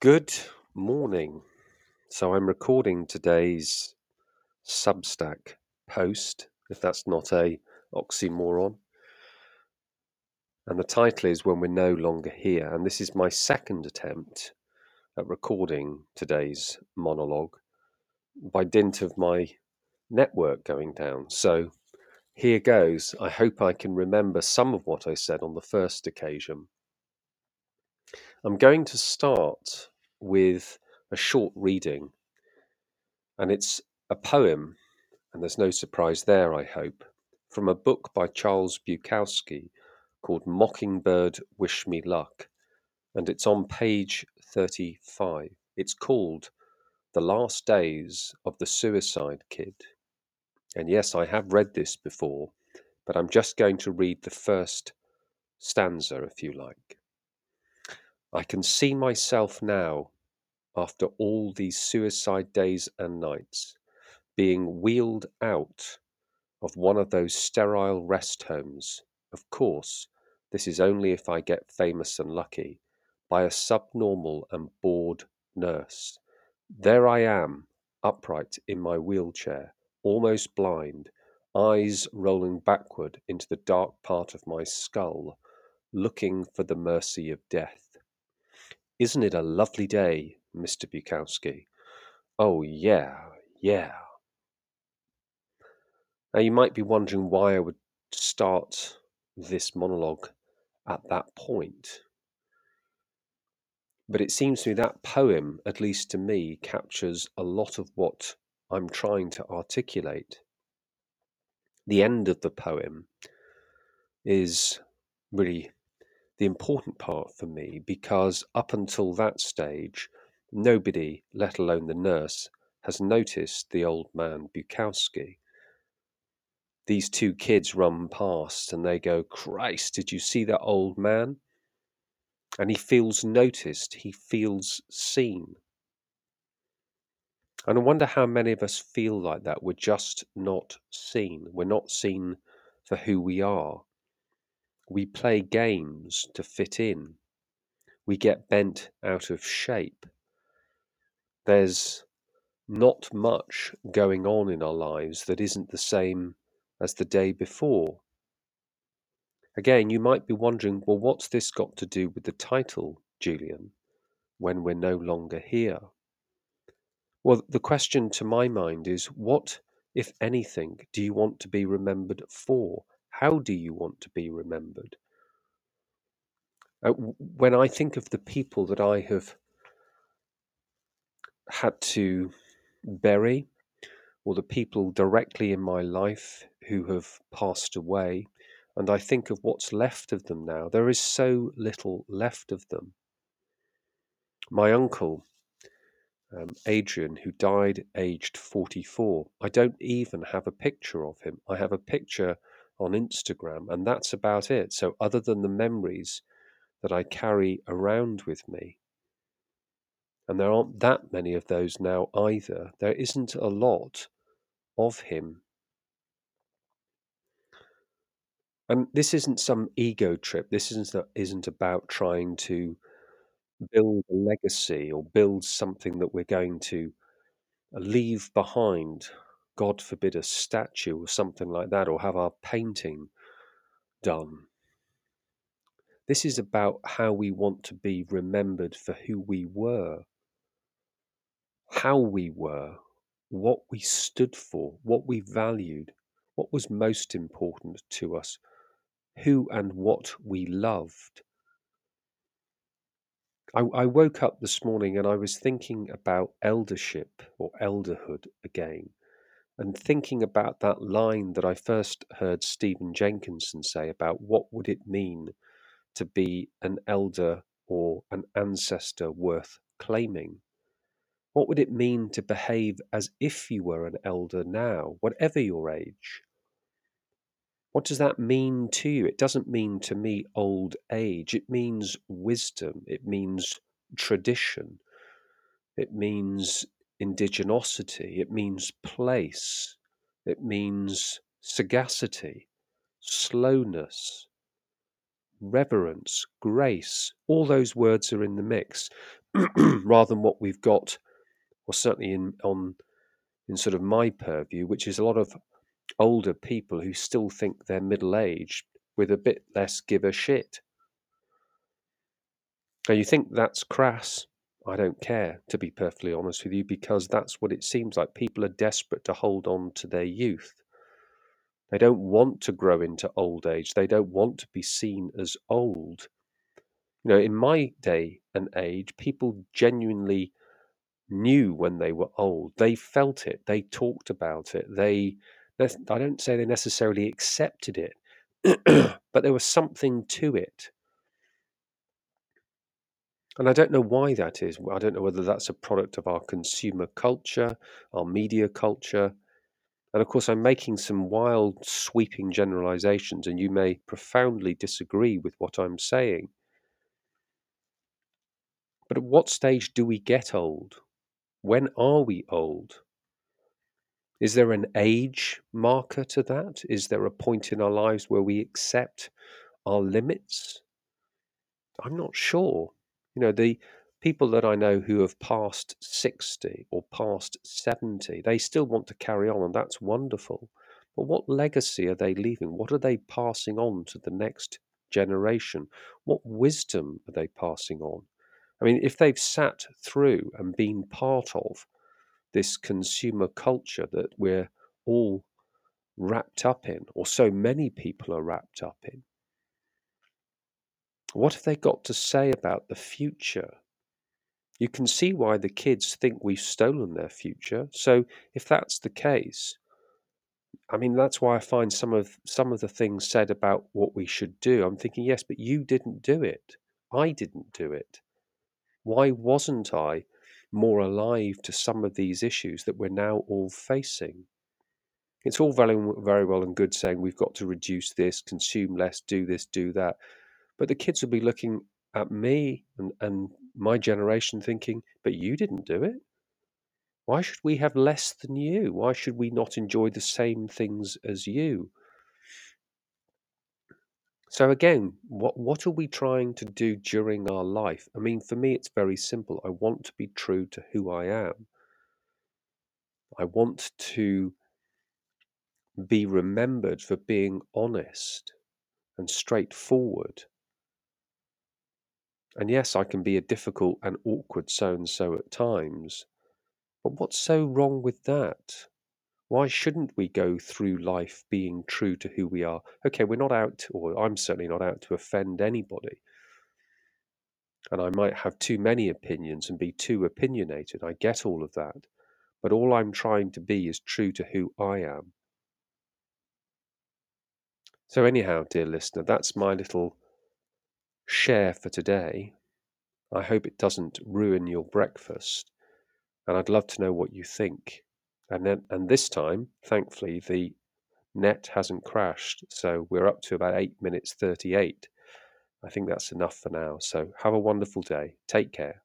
Good morning. So I'm recording today's Substack post, if that's not a oxymoron. And the title is When We're No Longer Here. And this is my second attempt at recording today's monologue by dint of my network going down. So here goes. I hope I can remember some of what I said on the first occasion. I'm going to start with a short reading, and it's a poem, and there's no surprise there, I hope, from a book by Charles Bukowski called Mockingbird Wish Me Luck, and it's on page 35. It's called The Last Days of the Suicide Kid. And yes, I have read this before, but I'm just going to read the first stanza, if you like. I can see myself now, after all these suicide days and nights, being wheeled out of one of those sterile rest homes. Of course, this is only if I get famous and lucky, by a subnormal and bored nurse. There I am, upright in my wheelchair, almost blind, eyes rolling backward into the dark part of my skull, looking for the mercy of death. Isn't it a lovely day, Mr. Bukowski? Oh, yeah, yeah. Now, you might be wondering why I would start this monologue at that point. But it seems to me that poem, at least to me, captures a lot of what I'm trying to articulate. The end of the poem is really the important part for me because up until that stage, nobody, let alone the nurse, has noticed the old man Bukowski. These two kids run past and they go, Christ, did you see that old man? And he feels noticed, he feels seen. And I wonder how many of us feel like that. We're just not seen. We're not seen for who we are. We play games to fit in. We get bent out of shape. There's not much going on in our lives that isn't the same as the day before. Again, you might be wondering, well, what's this got to do with the title, Julian, when we're no longer here? Well, the question to my mind is what, if anything, do you want to be remembered for? How do you want to be remembered? Uh, when I think of the people that I have had to bury, or the people directly in my life who have passed away, and I think of what's left of them now, there is so little left of them. My uncle, um, Adrian, who died aged 44, I don't even have a picture of him. I have a picture on Instagram, and that's about it. So, other than the memories that I carry around with me, and there aren't that many of those now either, there isn't a lot of him. And this isn't some ego trip. This isn't isn't about trying to build a legacy or build something that we're going to leave behind. God forbid a statue or something like that, or have our painting done. This is about how we want to be remembered for who we were, how we were, what we stood for, what we valued, what was most important to us, who and what we loved. I, I woke up this morning and I was thinking about eldership or elderhood again, and thinking about that line that I first heard Stephen Jenkinson say about what would it mean to be an elder or an ancestor worth claiming. What would it mean to behave as if you were an elder now, whatever your age? What does that mean to you? It doesn't mean to me old age. It means wisdom. It means tradition. It means indigenosity. It means place. It means sagacity, slowness, reverence, grace. All those words are in the mix. rather than what we've got, or certainly in on in sort of my purview, which is a lot of older people who still think they're middle aged with a bit less give a shit. Now you think that's crass. I don't care, to be perfectly honest with you, because that's what it seems like. People are desperate to hold on to their youth. They don't want to grow into old age. They don't want to be seen as old. You know, in my day and age, people genuinely knew when they were old. They felt it. They talked about it. They, I don't say they necessarily accepted it, but there was something to it. And I don't know why that is. I don't know whether that's a product of our consumer culture, our media culture. And of course, I'm making some wild, sweeping generalizations, and you may profoundly disagree with what I'm saying. But at what stage do we get old? When are we old? Is there an age marker to that? Is there a point in our lives where we accept our limits? I'm not sure. You know, the people that I know who have passed 60 or past 70, they still want to carry on, and that's wonderful. But what legacy are they leaving? What are they passing on to the next generation? What wisdom are they passing on? I mean, if they've sat through and been part of this consumer culture that we're all wrapped up in, or so many people are wrapped up in, what have they got to say about the future? You can see why the kids think we've stolen their future. So if that's the case, I mean that's why I find some of some of the things said about what we should do. I'm thinking, yes, but you didn't do it. I didn't do it. Why wasn't I more alive to some of these issues that we're now all facing? It's all very, very well and good saying we've got to reduce this, consume less, do this, do that. But the kids will be looking at me and, and my generation thinking, but you didn't do it. Why should we have less than you? Why should we not enjoy the same things as you? So again, what what are we trying to do during our life? I mean, for me, it's very simple. I want to be true to who I am. I want to be remembered for being honest and straightforward. And yes, I can be a difficult and awkward so and so at times. But what's so wrong with that? Why shouldn't we go through life being true to who we are? Okay, we're not out, or I'm certainly not out to offend anybody. And I might have too many opinions and be too opinionated. I get all of that. But all I'm trying to be is true to who I am. So, anyhow, dear listener, that's my little share for today. I hope it doesn't ruin your breakfast. And I'd love to know what you think. And then, and this time, thankfully, the net hasn't crashed. So we're up to about eight minutes 38. I think that's enough for now. So have a wonderful day. Take care.